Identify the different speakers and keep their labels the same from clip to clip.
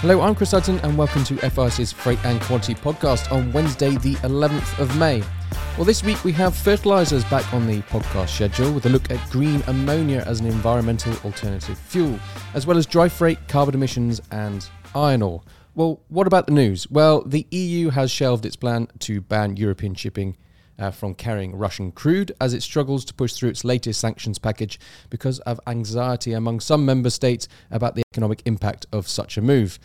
Speaker 1: Hello, I'm Chris Sutton, and welcome to FIS's Freight and Commodity podcast on Wednesday, the 11th of May. Well, this week we have fertilisers back on the podcast schedule with a look at green ammonia as an environmental alternative fuel, as well as dry freight, carbon emissions, and iron ore. Well, what about the news? Well, the EU has shelved its plan to ban European shipping uh, from carrying Russian crude as it struggles to push through its latest sanctions package because of anxiety among some member states about the economic impact of such a move.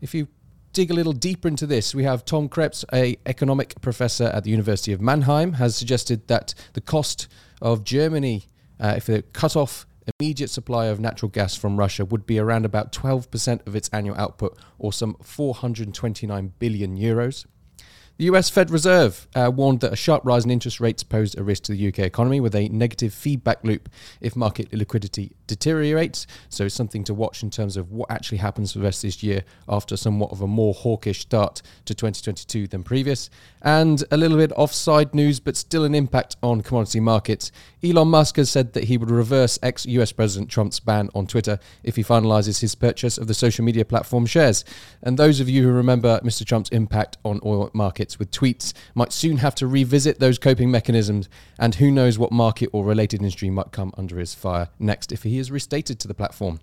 Speaker 1: If you dig a little deeper into this, we have Tom Krebs, a economic professor at the University of Mannheim, has suggested that the cost of Germany, uh, if they cut off immediate supply of natural gas from Russia would be around about 12% of its annual output, or some 429 billion euros. The US Fed Reserve uh, warned that a sharp rise in interest rates posed a risk to the UK economy with a negative feedback loop if market liquidity deteriorates. So it's something to watch in terms of what actually happens for the rest of this year after somewhat of a more hawkish start to 2022 than previous. And a little bit offside news, but still an impact on commodity markets. Elon Musk has said that he would reverse ex US President Trump's ban on Twitter if he finalizes his purchase of the social media platform shares. And those of you who remember Mr. Trump's impact on oil markets, with tweets might soon have to revisit those coping mechanisms, and who knows what market or related industry might come under his fire next if he is restated to the platform.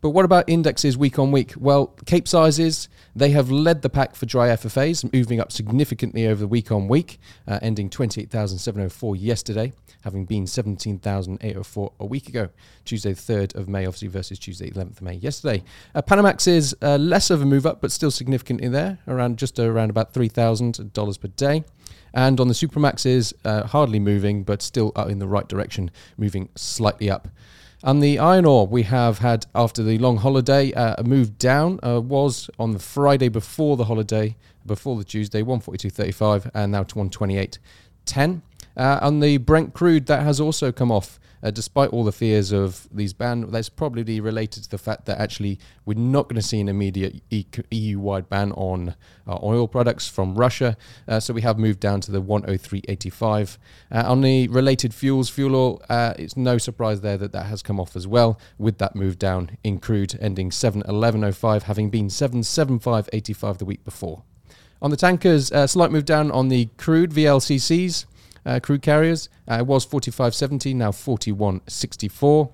Speaker 1: But what about indexes week on week? Well, Capesizes, they have led the pack for dry FFAs, moving up significantly over the week on week, uh, ending 28,704 yesterday, having been 17,804 a week ago, Tuesday 3rd of May, obviously, versus Tuesday 11th of May yesterday. Uh, Panamax is uh, less of a move up, but still significantly there, around just around about $3,000 per day. And on the Supramaxes, uh, hardly moving, but still in the right direction, moving slightly up. And the iron ore we have had after the long holiday, uh, a move down uh, was on the Friday before the holiday, before the Tuesday, 142.35 and now to 128.10. Uh, on the Brent crude, that has also come off uh, despite all the fears of these ban, that's probably related to the fact that actually we're not going to see an immediate EU-wide ban on uh, oil products from Russia. Uh, so we have moved down to the 103.85. Uh, on the related fuels, fuel oil, uh, it's no surprise there that that has come off as well with that move down in crude ending 711.05, having been 775.85 the week before. On the tankers, uh, slight move down on the crude VLCCs uh, crude carriers. Uh, it was 45.70, now 41.64.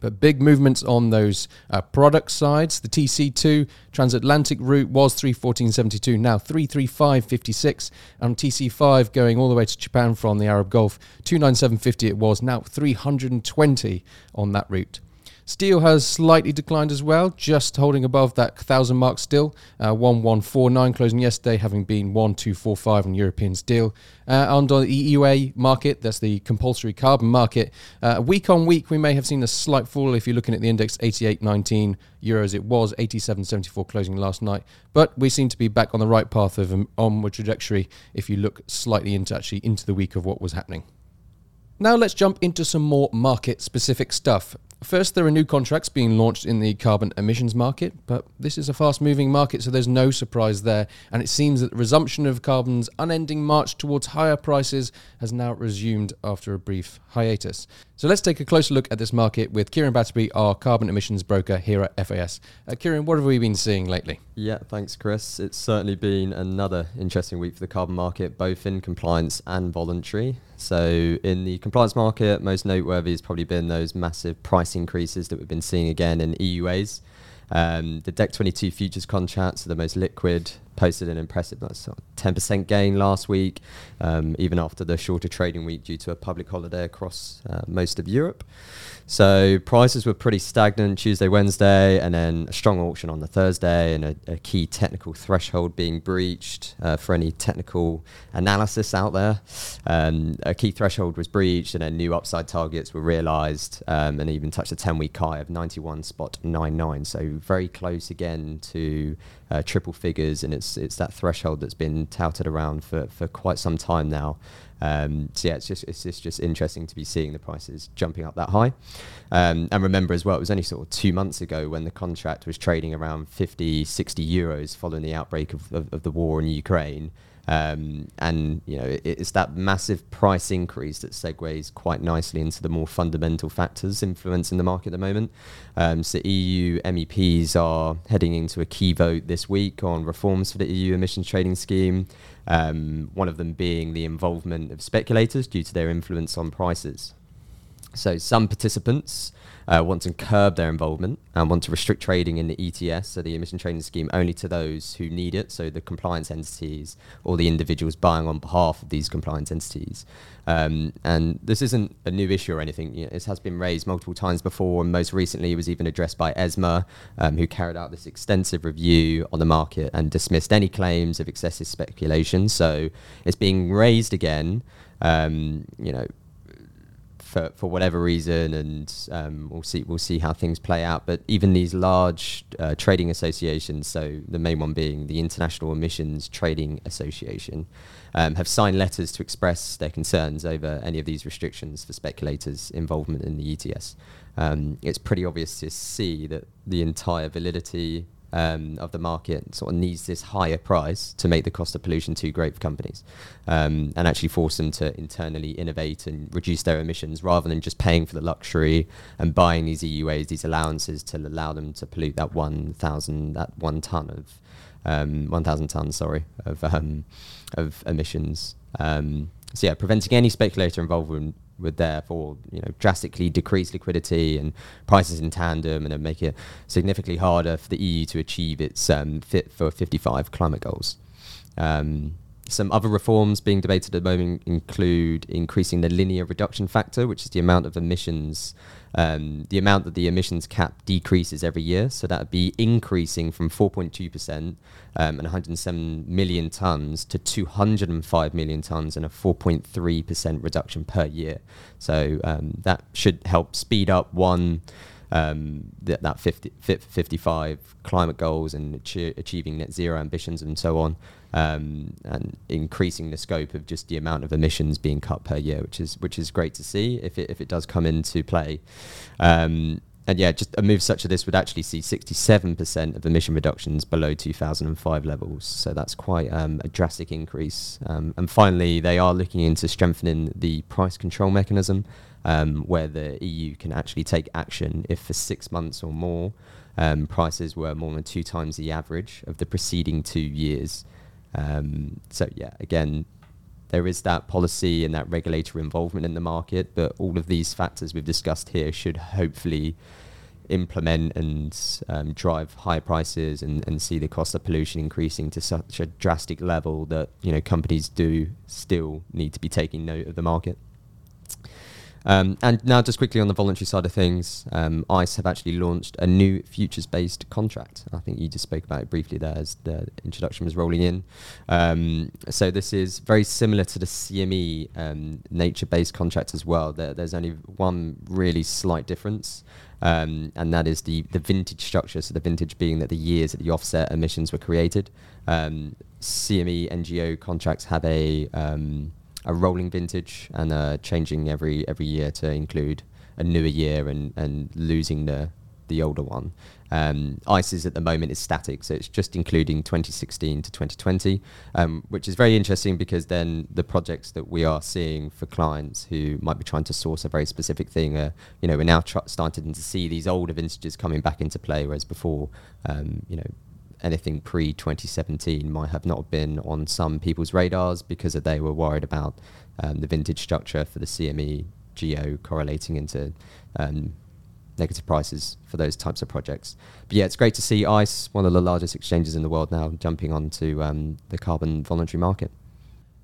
Speaker 1: But big movements on those uh, product sides. The TC2 transatlantic route was 314.72, now 335.56. And TC5 going all the way to Japan from the Arab Gulf, 297.50 it was, now 320 on that route. Steel has slightly declined as well, just holding above that 1,000 mark still. Uh, 1149 closing yesterday, having been 1245 on European steel. Uh, and on the EUA market, that's the compulsory carbon market, uh, week on week, we may have seen a slight fall if you're looking at the index 88.19 euros. It was 87.74 closing last night, but we seem to be back on the right path of an onward trajectory if you look slightly into actually into the week of what was happening. Now let's jump into some more market specific stuff. First, there are new contracts being launched in the carbon emissions market, but this is a fast moving market, so there's no surprise there. And it seems that the resumption of carbon's unending march towards higher prices has now resumed after a brief hiatus. So let's take a closer look at this market with Kieran Batterby, our carbon emissions broker here at FIS. Uh, Kieran, what have we been seeing lately?
Speaker 2: Yeah, thanks, Chris. It's certainly been another interesting week for the carbon market, both in compliance and voluntary. So, in the compliance market, most noteworthy has probably been those massive price increases that we've been seeing again in EUAs. Um, the DEC 22 futures contracts are the most liquid, posted an impressive 10% gain last week, um, even after the shorter trading week due to a public holiday across uh, most of Europe. So prices were pretty stagnant Tuesday, Wednesday, and then a strong auction on the Thursday, and a, a key technical threshold being breached uh, for any technical analysis out there. Um, a key threshold was breached, and then new upside targets were realised, um, and even touched a 10-week high of 91 spot 99. So very close again to uh, triple figures, and it's it's that threshold that's been touted around for, for quite some time now. Um, so yeah, it's just it's just, just interesting to be seeing the prices jumping up that high. Um, and remember as well, it was only sort of two months ago when the contract was trading around 50, 60 euros following the outbreak of, of, of the war in Ukraine. Um, and you know, it, it's that massive price increase that segues quite nicely into the more fundamental factors influencing the market at the moment. Um, so EU MEPs are heading into a key vote this week on reforms for the EU emissions trading scheme. Um, one of them being the involvement of speculators due to their influence on prices. So some participants uh, want to curb their involvement and want to restrict trading in the ETS, so the emission trading scheme, only to those who need it, so the compliance entities or the individuals buying on behalf of these compliance entities. Um, and this isn't a new issue or anything. You know, it has been raised multiple times before, and most recently it was even addressed by ESMA, um, who carried out this extensive review on the market and dismissed any claims of excessive speculation. So it's being raised again. Um, you know, for, for whatever reason, and um, we'll see we'll see how things play out. But even these large uh, trading associations, so the main one being the International Emissions Trading Association, um, have signed letters to express their concerns over any of these restrictions for speculators' involvement in the ETS. Um, it's pretty obvious to see that the entire validity um, of the market sort of needs this higher price to make the cost of pollution too great for companies um, and actually force them to internally innovate and reduce their emissions rather than just paying for the luxury and buying these EUAs, these allowances to allow them to pollute that 1,000, that one ton of, um, 1,000 tons, sorry, of, um, of emissions. Um, so yeah, preventing any speculator involvement would therefore you know drastically decrease liquidity and prices in tandem and make it significantly harder for the EU to achieve its um, fit for 55 climate goals. Um, some other reforms being debated at the moment include increasing the linear reduction factor, which is the amount of emissions, um, the amount that the emissions cap decreases every year. So that would be increasing from 4.2% um, and 107 million tonnes to 205 million tonnes and a 4.3% reduction per year. So um, that should help speed up one um, that, that 50, 55 climate goals and achieving net zero ambitions and so on, um, and increasing the scope of just the amount of emissions being cut per year, which is which is great to see if it if it does come into play. Um, and yeah, just a move such as this would actually see 67% of emission reductions below 2005 levels. So that's quite um, a drastic increase. Um, and finally, they are looking into strengthening the price control mechanism um, where the EU can actually take action if for six months or more um, prices were more than two times the average of the preceding two years. Um, so yeah, again, there is that policy and that regulatory involvement in the market, but all of these factors we've discussed here should hopefully implement and um, drive high prices and, and see the cost of pollution increasing to such a drastic level that you know companies do still need to be taking note of the market. Um, and now, just quickly on the voluntary side of things, um, ICE have actually launched a new futures based contract. I think you just spoke about it briefly there as the introduction was rolling in. Um, so, this is very similar to the CME um, nature based contract as well. There, there's only one really slight difference. Um, and that is the, the vintage structure. So the vintage being that the years that the offset emissions were created. Um, CME NGO contracts have a um, a rolling vintage and uh, changing every every year to include a newer year and, and losing the the older one. Um, ICE's at the moment is static, so it's just including 2016 to 2020, um, which is very interesting because then the projects that we are seeing for clients who might be trying to source a very specific thing, uh, you know, we're now tr- starting to see these older vintages coming back into play, whereas before, um, you know, anything pre 2017 might have not been on some people's radars because they were worried about um, the vintage structure for the CME geo correlating into um, negative prices for those types of projects. But yeah, it's great to see ICE, one of the largest exchanges in the world now, jumping onto um, the carbon voluntary market.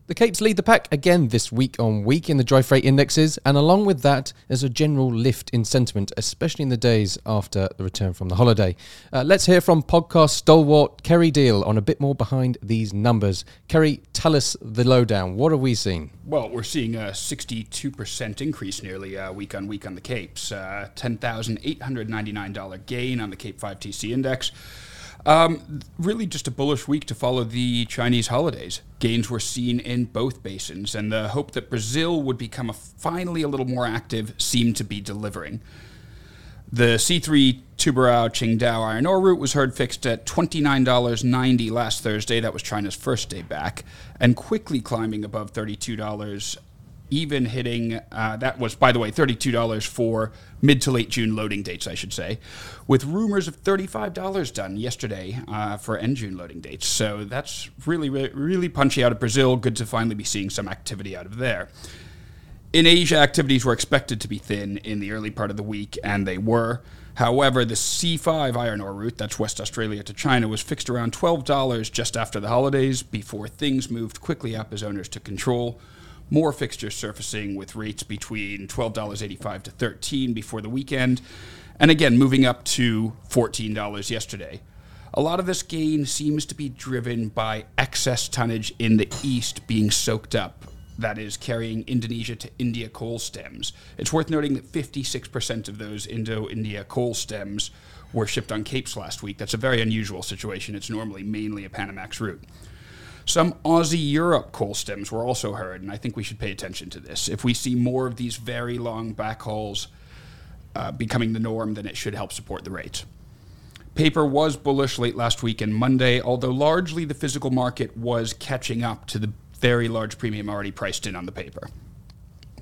Speaker 1: The Capes lead the pack again this week on week in the dry freight indexes, and along with that, there's a general lift in sentiment, especially in the days after the return from the holiday. Uh, let's hear from podcast stalwart Kerry Deal on a bit more behind these numbers. Kerry, tell us the lowdown. What are we seeing?
Speaker 3: Well, we're seeing a 62% increase nearly uh, week on week on the Capes, uh, $10,899 gain on the Cape 5TC index. Um, really, just a bullish week to follow the Chinese holidays. Gains were seen in both basins, and the hope that Brazil would become a, finally a little more active seemed to be delivering. The C3 Tubarao Qingdao iron ore route was heard fixed at $29.90 last Thursday. That was China's first day back, and quickly climbing above $32 even hitting uh, that was by the way $32 for mid to late june loading dates i should say with rumors of $35 done yesterday uh, for end june loading dates. So that's really, really really punchy out of brazil. Good to finally be seeing some activity out of there. In asia activities were expected to be thin in the early part of the week and they were. However, the C5 iron ore route, that's West Australia to China, was fixed around $12 just after the holidays before things moved quickly up as owners took control more fixtures surfacing with rates between $12.85 to 13 before the weekend, and again moving up to $14 yesterday. A lot of this gain seems to be driven by excess tonnage in the east being soaked up, that is, carrying Indonesia to India coal stems. It's worth noting that 56% of those Indo India coal stems were shipped on Capes last week. That's a very unusual situation. It's normally mainly a Panamax route. Some Aussie Europe coal stems were also heard, and I think we should pay attention to this. If we see more of these very long backhauls uh, becoming the norm, then it should help support the rates. Paper was bullish late last week and Monday, although largely the physical market was catching up to the very large premium already priced in on the paper.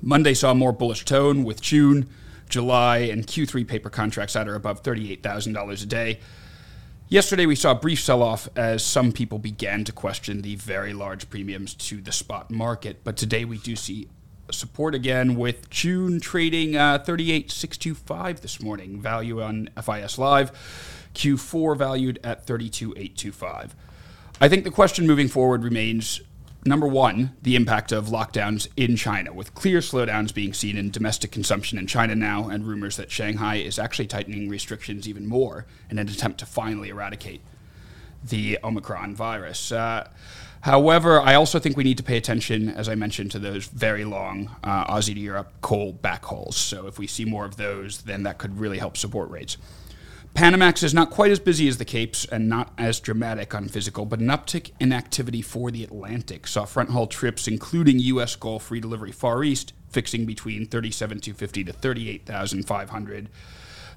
Speaker 3: Monday saw more bullish tone with June, July, and Q3 paper contracts at or above $38,000 a day. Yesterday, we saw a brief sell off as some people began to question the very large premiums to the spot market. But today, we do see support again with June trading uh, 38,625 this morning, value on FIS Live, Q4 valued at 32,825. I think the question moving forward remains number one, the impact of lockdowns in China, with clear slowdowns being seen in domestic consumption in China now, and rumors that Shanghai is actually tightening restrictions even more in an attempt to finally eradicate the Omicron virus. Uh, however, I also think we need to pay attention, as I mentioned, to those very long uh, Aussie to Europe coal backhauls. So if we see more of those, then that could really help support rates. Panamax is not quite as busy as the Capes and not as dramatic on physical, but an uptick in activity for the Atlantic saw front haul trips, including U.S. Gulf free delivery Far East, fixing between 37,250 to 38,500.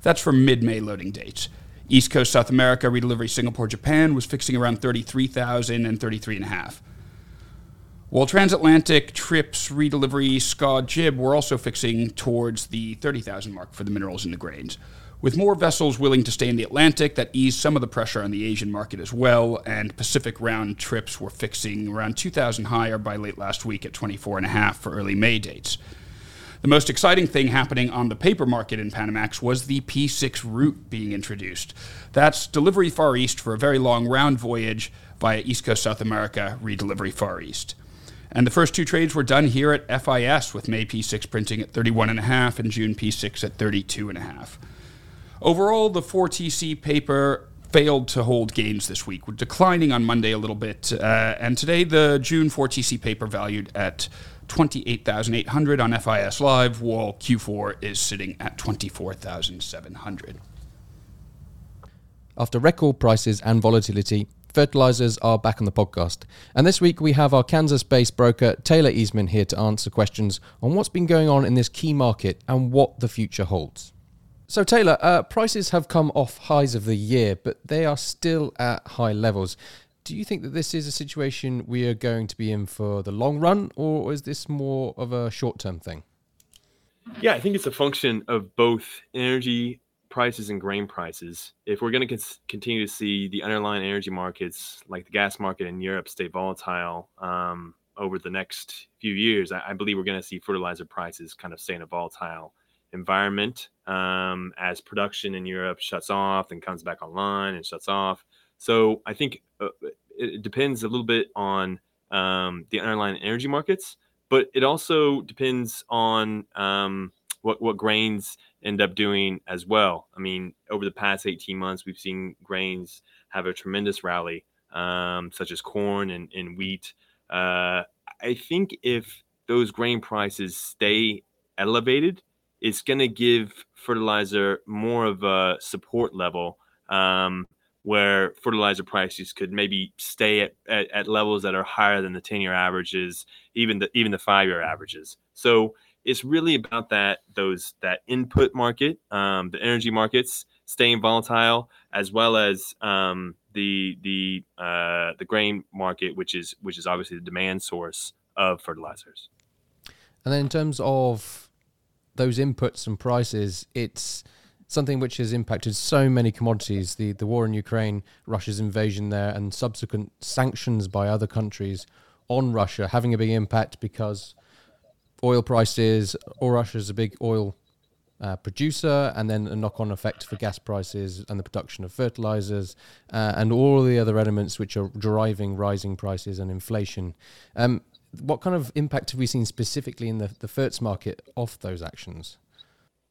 Speaker 3: That's for mid-May loading dates. East Coast South America redelivery Singapore Japan was fixing around 33,000 and 33.5. While transatlantic trips redelivery Skaw Gib were also fixing towards the 30,000 mark for the minerals and the grains with more vessels willing to stay in the Atlantic, that eased some of the pressure on the Asian market as well, and Pacific round trips were fixing around 2,000 higher by late last week at 24.5 for early May dates. The most exciting thing happening on the paper market in Panamax was the P6 route being introduced. That's delivery Far East for a very long round voyage via East Coast South America, redelivery Far East. And the first two trades were done here at FIS with May P6 printing at 31.5 and June P6 at 32.5. Overall, the 4TC paper failed to hold gains this week, declining on Monday a little bit. Uh, and today, the June 4TC paper valued at 28,800 on FIS Live, while Q4 is sitting at 24,700.
Speaker 1: After record prices and volatility, fertilizers are back on the podcast. And this week we have our Kansas based broker Taylor Eastman here to answer questions on what's been going on in this key market and what the future holds. So, Taylor, uh, prices have come off highs of the year, but they are still at high levels. Do you think that this is a situation we are going to be in for the long run, or is this more of a short term thing?
Speaker 4: Yeah, I think it's a function of both energy prices and grain prices. If we're going to con- continue to see the underlying energy markets, like the gas market in Europe, stay volatile um, over the next few years, I, I believe we're going to see fertilizer prices kind of stay in a volatile environment um, as production in Europe shuts off and comes back online and shuts off. So I think uh, it depends a little bit on um, the underlying energy markets, but it also depends on um, what what grains end up doing as well. I mean, over the past 18 months, we've seen grains have a tremendous rally, um, such as corn and, and wheat. Uh, I think if those grain prices stay elevated, it's going to give fertilizer more of a support level um, where fertilizer prices could maybe stay at, at, at, levels that are higher than the 10 year averages, even the even the five year averages. So it's really about that those that input market, um, the energy markets staying volatile, as well as um, the the uh, the grain market, which is which is obviously the demand source of fertilizers.
Speaker 1: And then in terms of those inputs and prices, it's something which has impacted so many commodities. The the war in Ukraine, Russia's invasion there, and subsequent sanctions by other countries on Russia having a big impact because oil prices, or Russia's a big oil uh, producer, and then a knock-on effect for gas prices and the production of fertilizers, uh, and all the other elements which are driving rising prices and inflation. Um, what kind of impact have we seen specifically in the, the ferts market of those actions?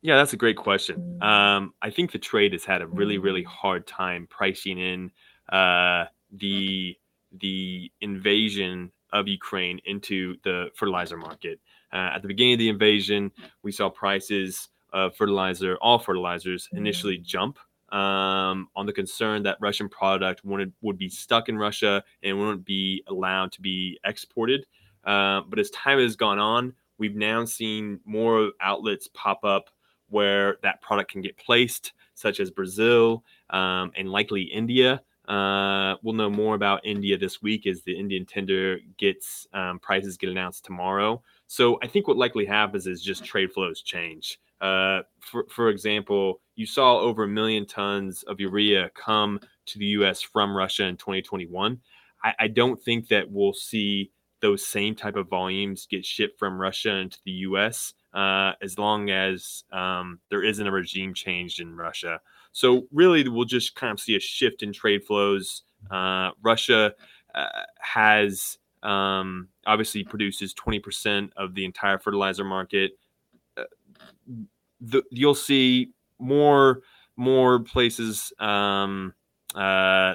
Speaker 4: Yeah, that's a great question. Um, I think the trade has had a really, really hard time pricing in uh, the the invasion of Ukraine into the fertilizer market. Uh, at the beginning of the invasion, we saw prices of fertilizer, all fertilizers, initially jump um, on the concern that Russian product would, would be stuck in Russia and wouldn't be allowed to be exported. Uh, but as time has gone on, we've now seen more outlets pop up where that product can get placed, such as Brazil um, and likely India. Uh, we'll know more about India this week as the Indian tender gets um, prices get announced tomorrow. So I think what likely happens is just trade flows change. Uh, for, for example, you saw over a million tons of urea come to the U.S. from Russia in 2021. I, I don't think that we'll see those same type of volumes get shipped from Russia into the U.S. Uh, as long as um, there isn't a regime change in Russia. So really, we'll just kind of see a shift in trade flows. Uh, Russia uh, has um, obviously produces 20% of the entire fertilizer market. Uh, the, you'll see more more places um, uh,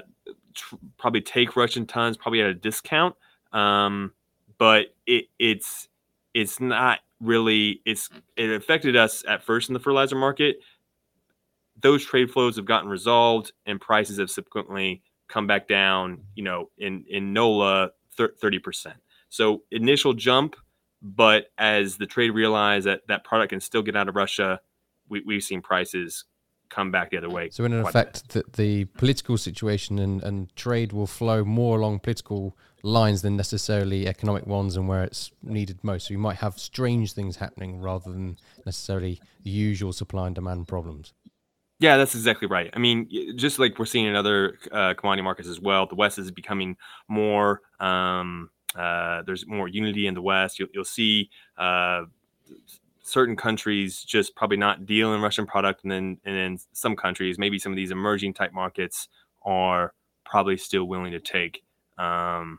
Speaker 4: tr- probably take Russian tons, probably at a discount. Um, but it it's it's not really it's it affected us at first in the fertilizer market. Those trade flows have gotten resolved and prices have subsequently come back down, you know, in in NOLA 30%. So initial jump, but as the trade realized that that product can still get out of Russia, we, we've seen prices come back the other way.
Speaker 1: So in effect, the, the political situation and, and trade will flow more along political lines than necessarily economic ones and where it's needed most. So you might have strange things happening rather than necessarily the usual supply and demand problems.
Speaker 4: Yeah, that's exactly right. I mean, just like we're seeing in other uh, commodity markets as well, the West is becoming more. Um, uh, there's more unity in the West. You'll, you'll see uh, certain countries just probably not deal in Russian product, and then and then some countries, maybe some of these emerging type markets, are probably still willing to take. Um,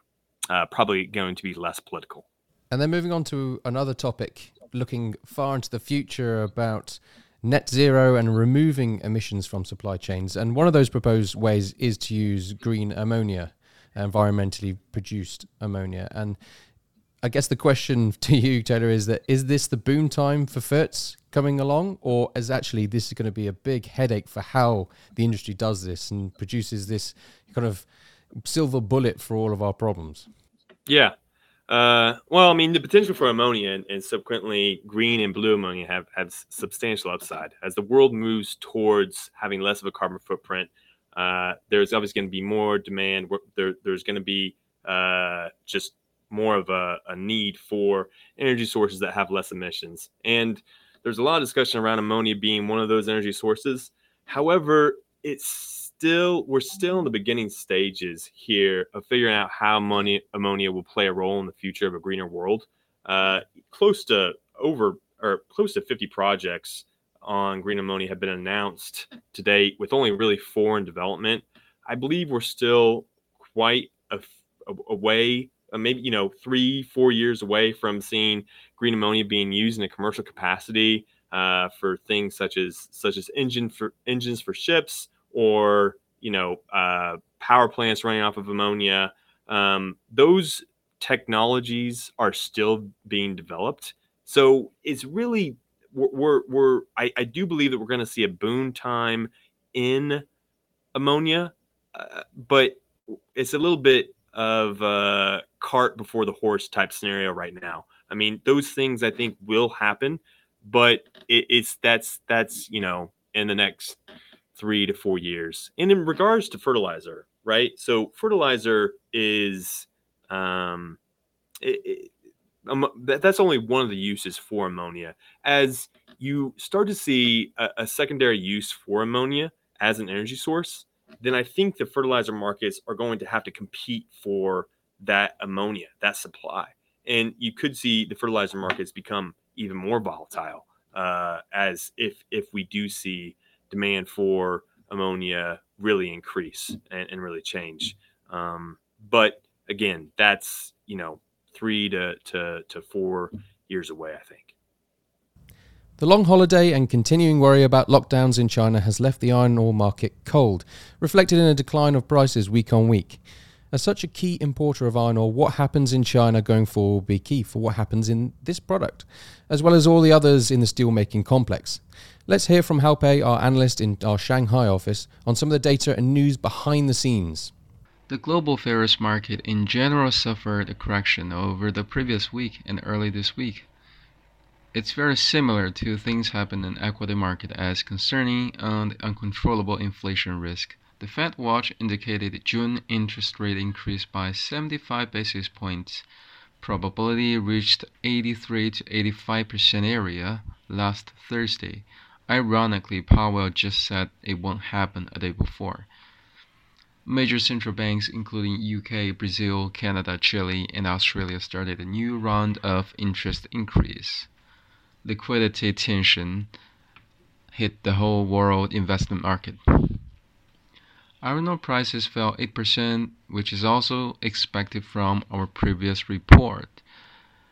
Speaker 4: uh, probably going to be less political.
Speaker 1: And then moving on to another topic, looking far into the future about net zero and removing emissions from supply chains. And one of those proposed ways is to use green ammonia, environmentally produced ammonia. And I guess the question to you, Taylor, is that is this the boom time for ferts coming along, or is actually this going to be a big headache for how the industry does this and produces this kind of silver bullet for all of our problems?
Speaker 4: Yeah. Uh, well, I mean, the potential for ammonia and, and, subsequently green and blue ammonia have, have substantial upside. As the world moves towards having less of a carbon footprint, uh, there's obviously going to be more demand. There, there's going to be uh, just more of a, a, need for energy sources that have less emissions. And there's a lot of discussion around ammonia being one of those energy sources. However, it's still we're still in the beginning stages here of figuring out how ammonia, ammonia will play a role in the future of a greener world. Uh, close to over or close to 50 projects on green ammonia have been announced to date, with only really four in development. I believe we're still quite a, a, a way, uh, maybe you know, three, four years away from seeing green ammonia being used in a commercial capacity uh, for things such as such as engine for engines for ships or you know uh, power plants running off of ammonia. Um, those technologies are still being developed. So it's really we're, we're, we're I, I, do believe that we're going to see a boom time in ammonia, uh, but it's a little bit of a cart before the horse type scenario right now. I mean, those things I think will happen, but it, it's that's that's you know in the next three to four years. And in regards to fertilizer, right? So fertilizer is um, it, it, um, that, that's only one of the uses for ammonia. As you start to see a, a secondary use for ammonia as an energy source, then I think the fertilizer markets are going to have to compete for that ammonia, that supply. And you could see the fertilizer markets become even more volatile uh, as if if we do see demand for ammonia really increase and, and really change. Um, but again, that's you know three to, to, to four years away, I think.
Speaker 1: The long holiday and continuing worry about lockdowns in China has left the iron ore market cold, reflected in a decline of prices week on week. As such a key importer of iron ore, what happens in China going forward will be key for what happens in this product, as well as all the others in the steelmaking complex. Let's hear from Hao Pei, our analyst in our Shanghai office, on some of the data and news behind the scenes.
Speaker 5: The global ferrous market in general suffered a correction over the previous week and early this week. It's very similar to things happen in equity market as concerning the uncontrollable inflation risk. The Fed watch indicated June interest rate increased by 75 basis points. Probability reached 83 to 85% area last Thursday. Ironically, Powell just said it won't happen a day before. Major central banks, including UK, Brazil, Canada, Chile, and Australia, started a new round of interest increase liquidity tension hit the whole world investment market. Iron ore prices fell 8%, which is also expected from our previous report.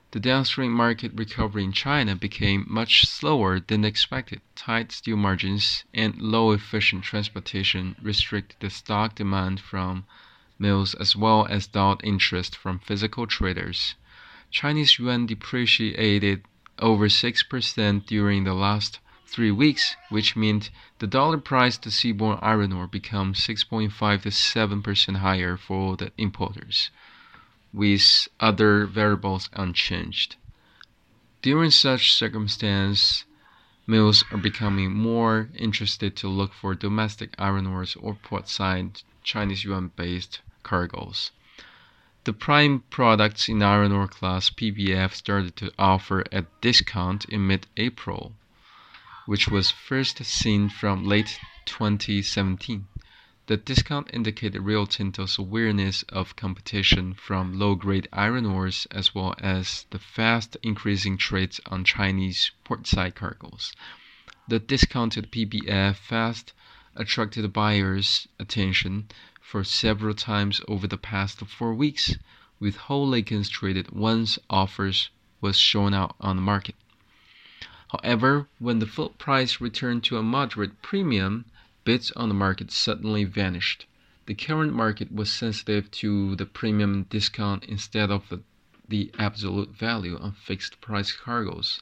Speaker 5: The downstream market recovery in China became much slower than expected. Tight steel margins and low efficient transportation restricted the stock demand from mills as well as dulled interest from physical traders. Chinese yuan depreciated over 6% during the last three weeks, which meant the dollar price to seaborne iron ore becomes 6.5 to 7% higher for the importers, with other variables unchanged. During such circumstance, mills are becoming more interested to look for domestic iron ores or port-side Chinese yuan-based cargoes. The prime products in iron ore class PBF started to offer a discount in mid-April, which was first seen from late 2017. The discount indicated Rio Tinto's awareness of competition from low-grade iron ores as well as the fast increasing trades on Chinese portside cargoes. The discounted PBF fast attracted buyers' attention for several times over the past four weeks, with whole leggings traded once offers was shown out on the market. However, when the float price returned to a moderate premium, bids on the market suddenly vanished. The current market was sensitive to the premium discount instead of the, absolute value on fixed price cargoes.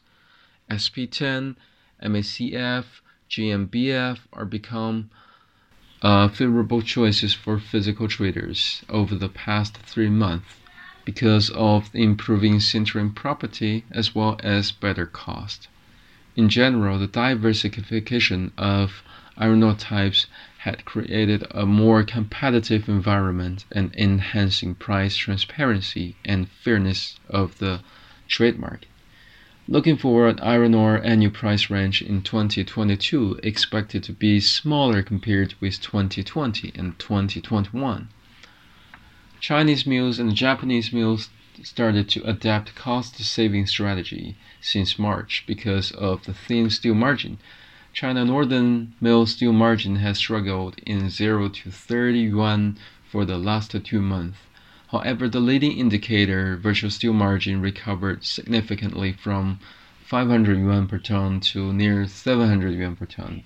Speaker 5: SP10, MACF, JMBF are become uh, favorable choices for physical traders over the past three months because of improving sintering property as well as better cost. In general, the diversification of iron ore types had created a more competitive environment and enhancing price transparency and fairness of the trade market. Looking forward, iron ore annual price range in 2022 expected to be smaller compared with 2020 and 2021. Chinese mills and Japanese mills started to adapt cost-saving strategy since March because of the thin steel margin. China Northern Mill steel margin has struggled in 0 to 30 yuan for the last two months. However, the leading indicator, virtual steel margin, recovered significantly from 500 yuan per ton to near 700 yuan per ton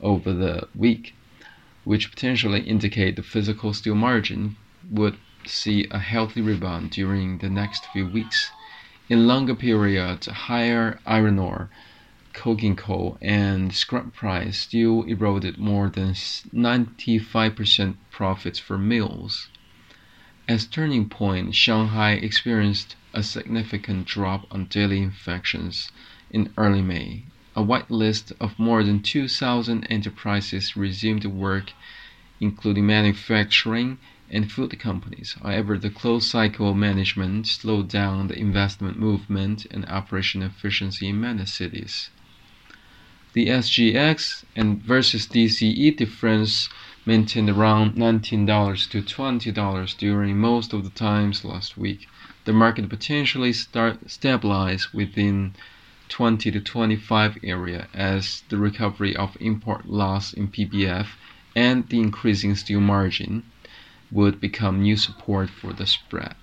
Speaker 5: over the week, which potentially indicate the physical steel margin would see a healthy rebound during the next few weeks. In longer periods, higher iron ore, coking coal, and scrap price still eroded more than 95% profits for mills. As turning point, Shanghai experienced a significant drop on daily infections in early May. A white list of more than 2,000 enterprises resumed work, including manufacturing and food companies. However, the closed cycle management slowed down the investment movement and operation efficiency in many cities. The SGX and versus DCE difference maintained around $19 to $20 during most of the times last week. The market potentially start stabilize within 20 to 25 area as the recovery of import loss in PBF and the increasing steel margin would become new support for the spread.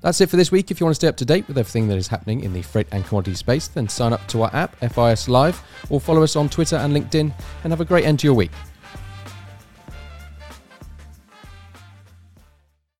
Speaker 1: That's it for this week. If you want to stay up to date with everything that is happening in the freight and commodity space, then sign up to our app, FIS Live, or follow us on Twitter and LinkedIn, and have a great end to your week.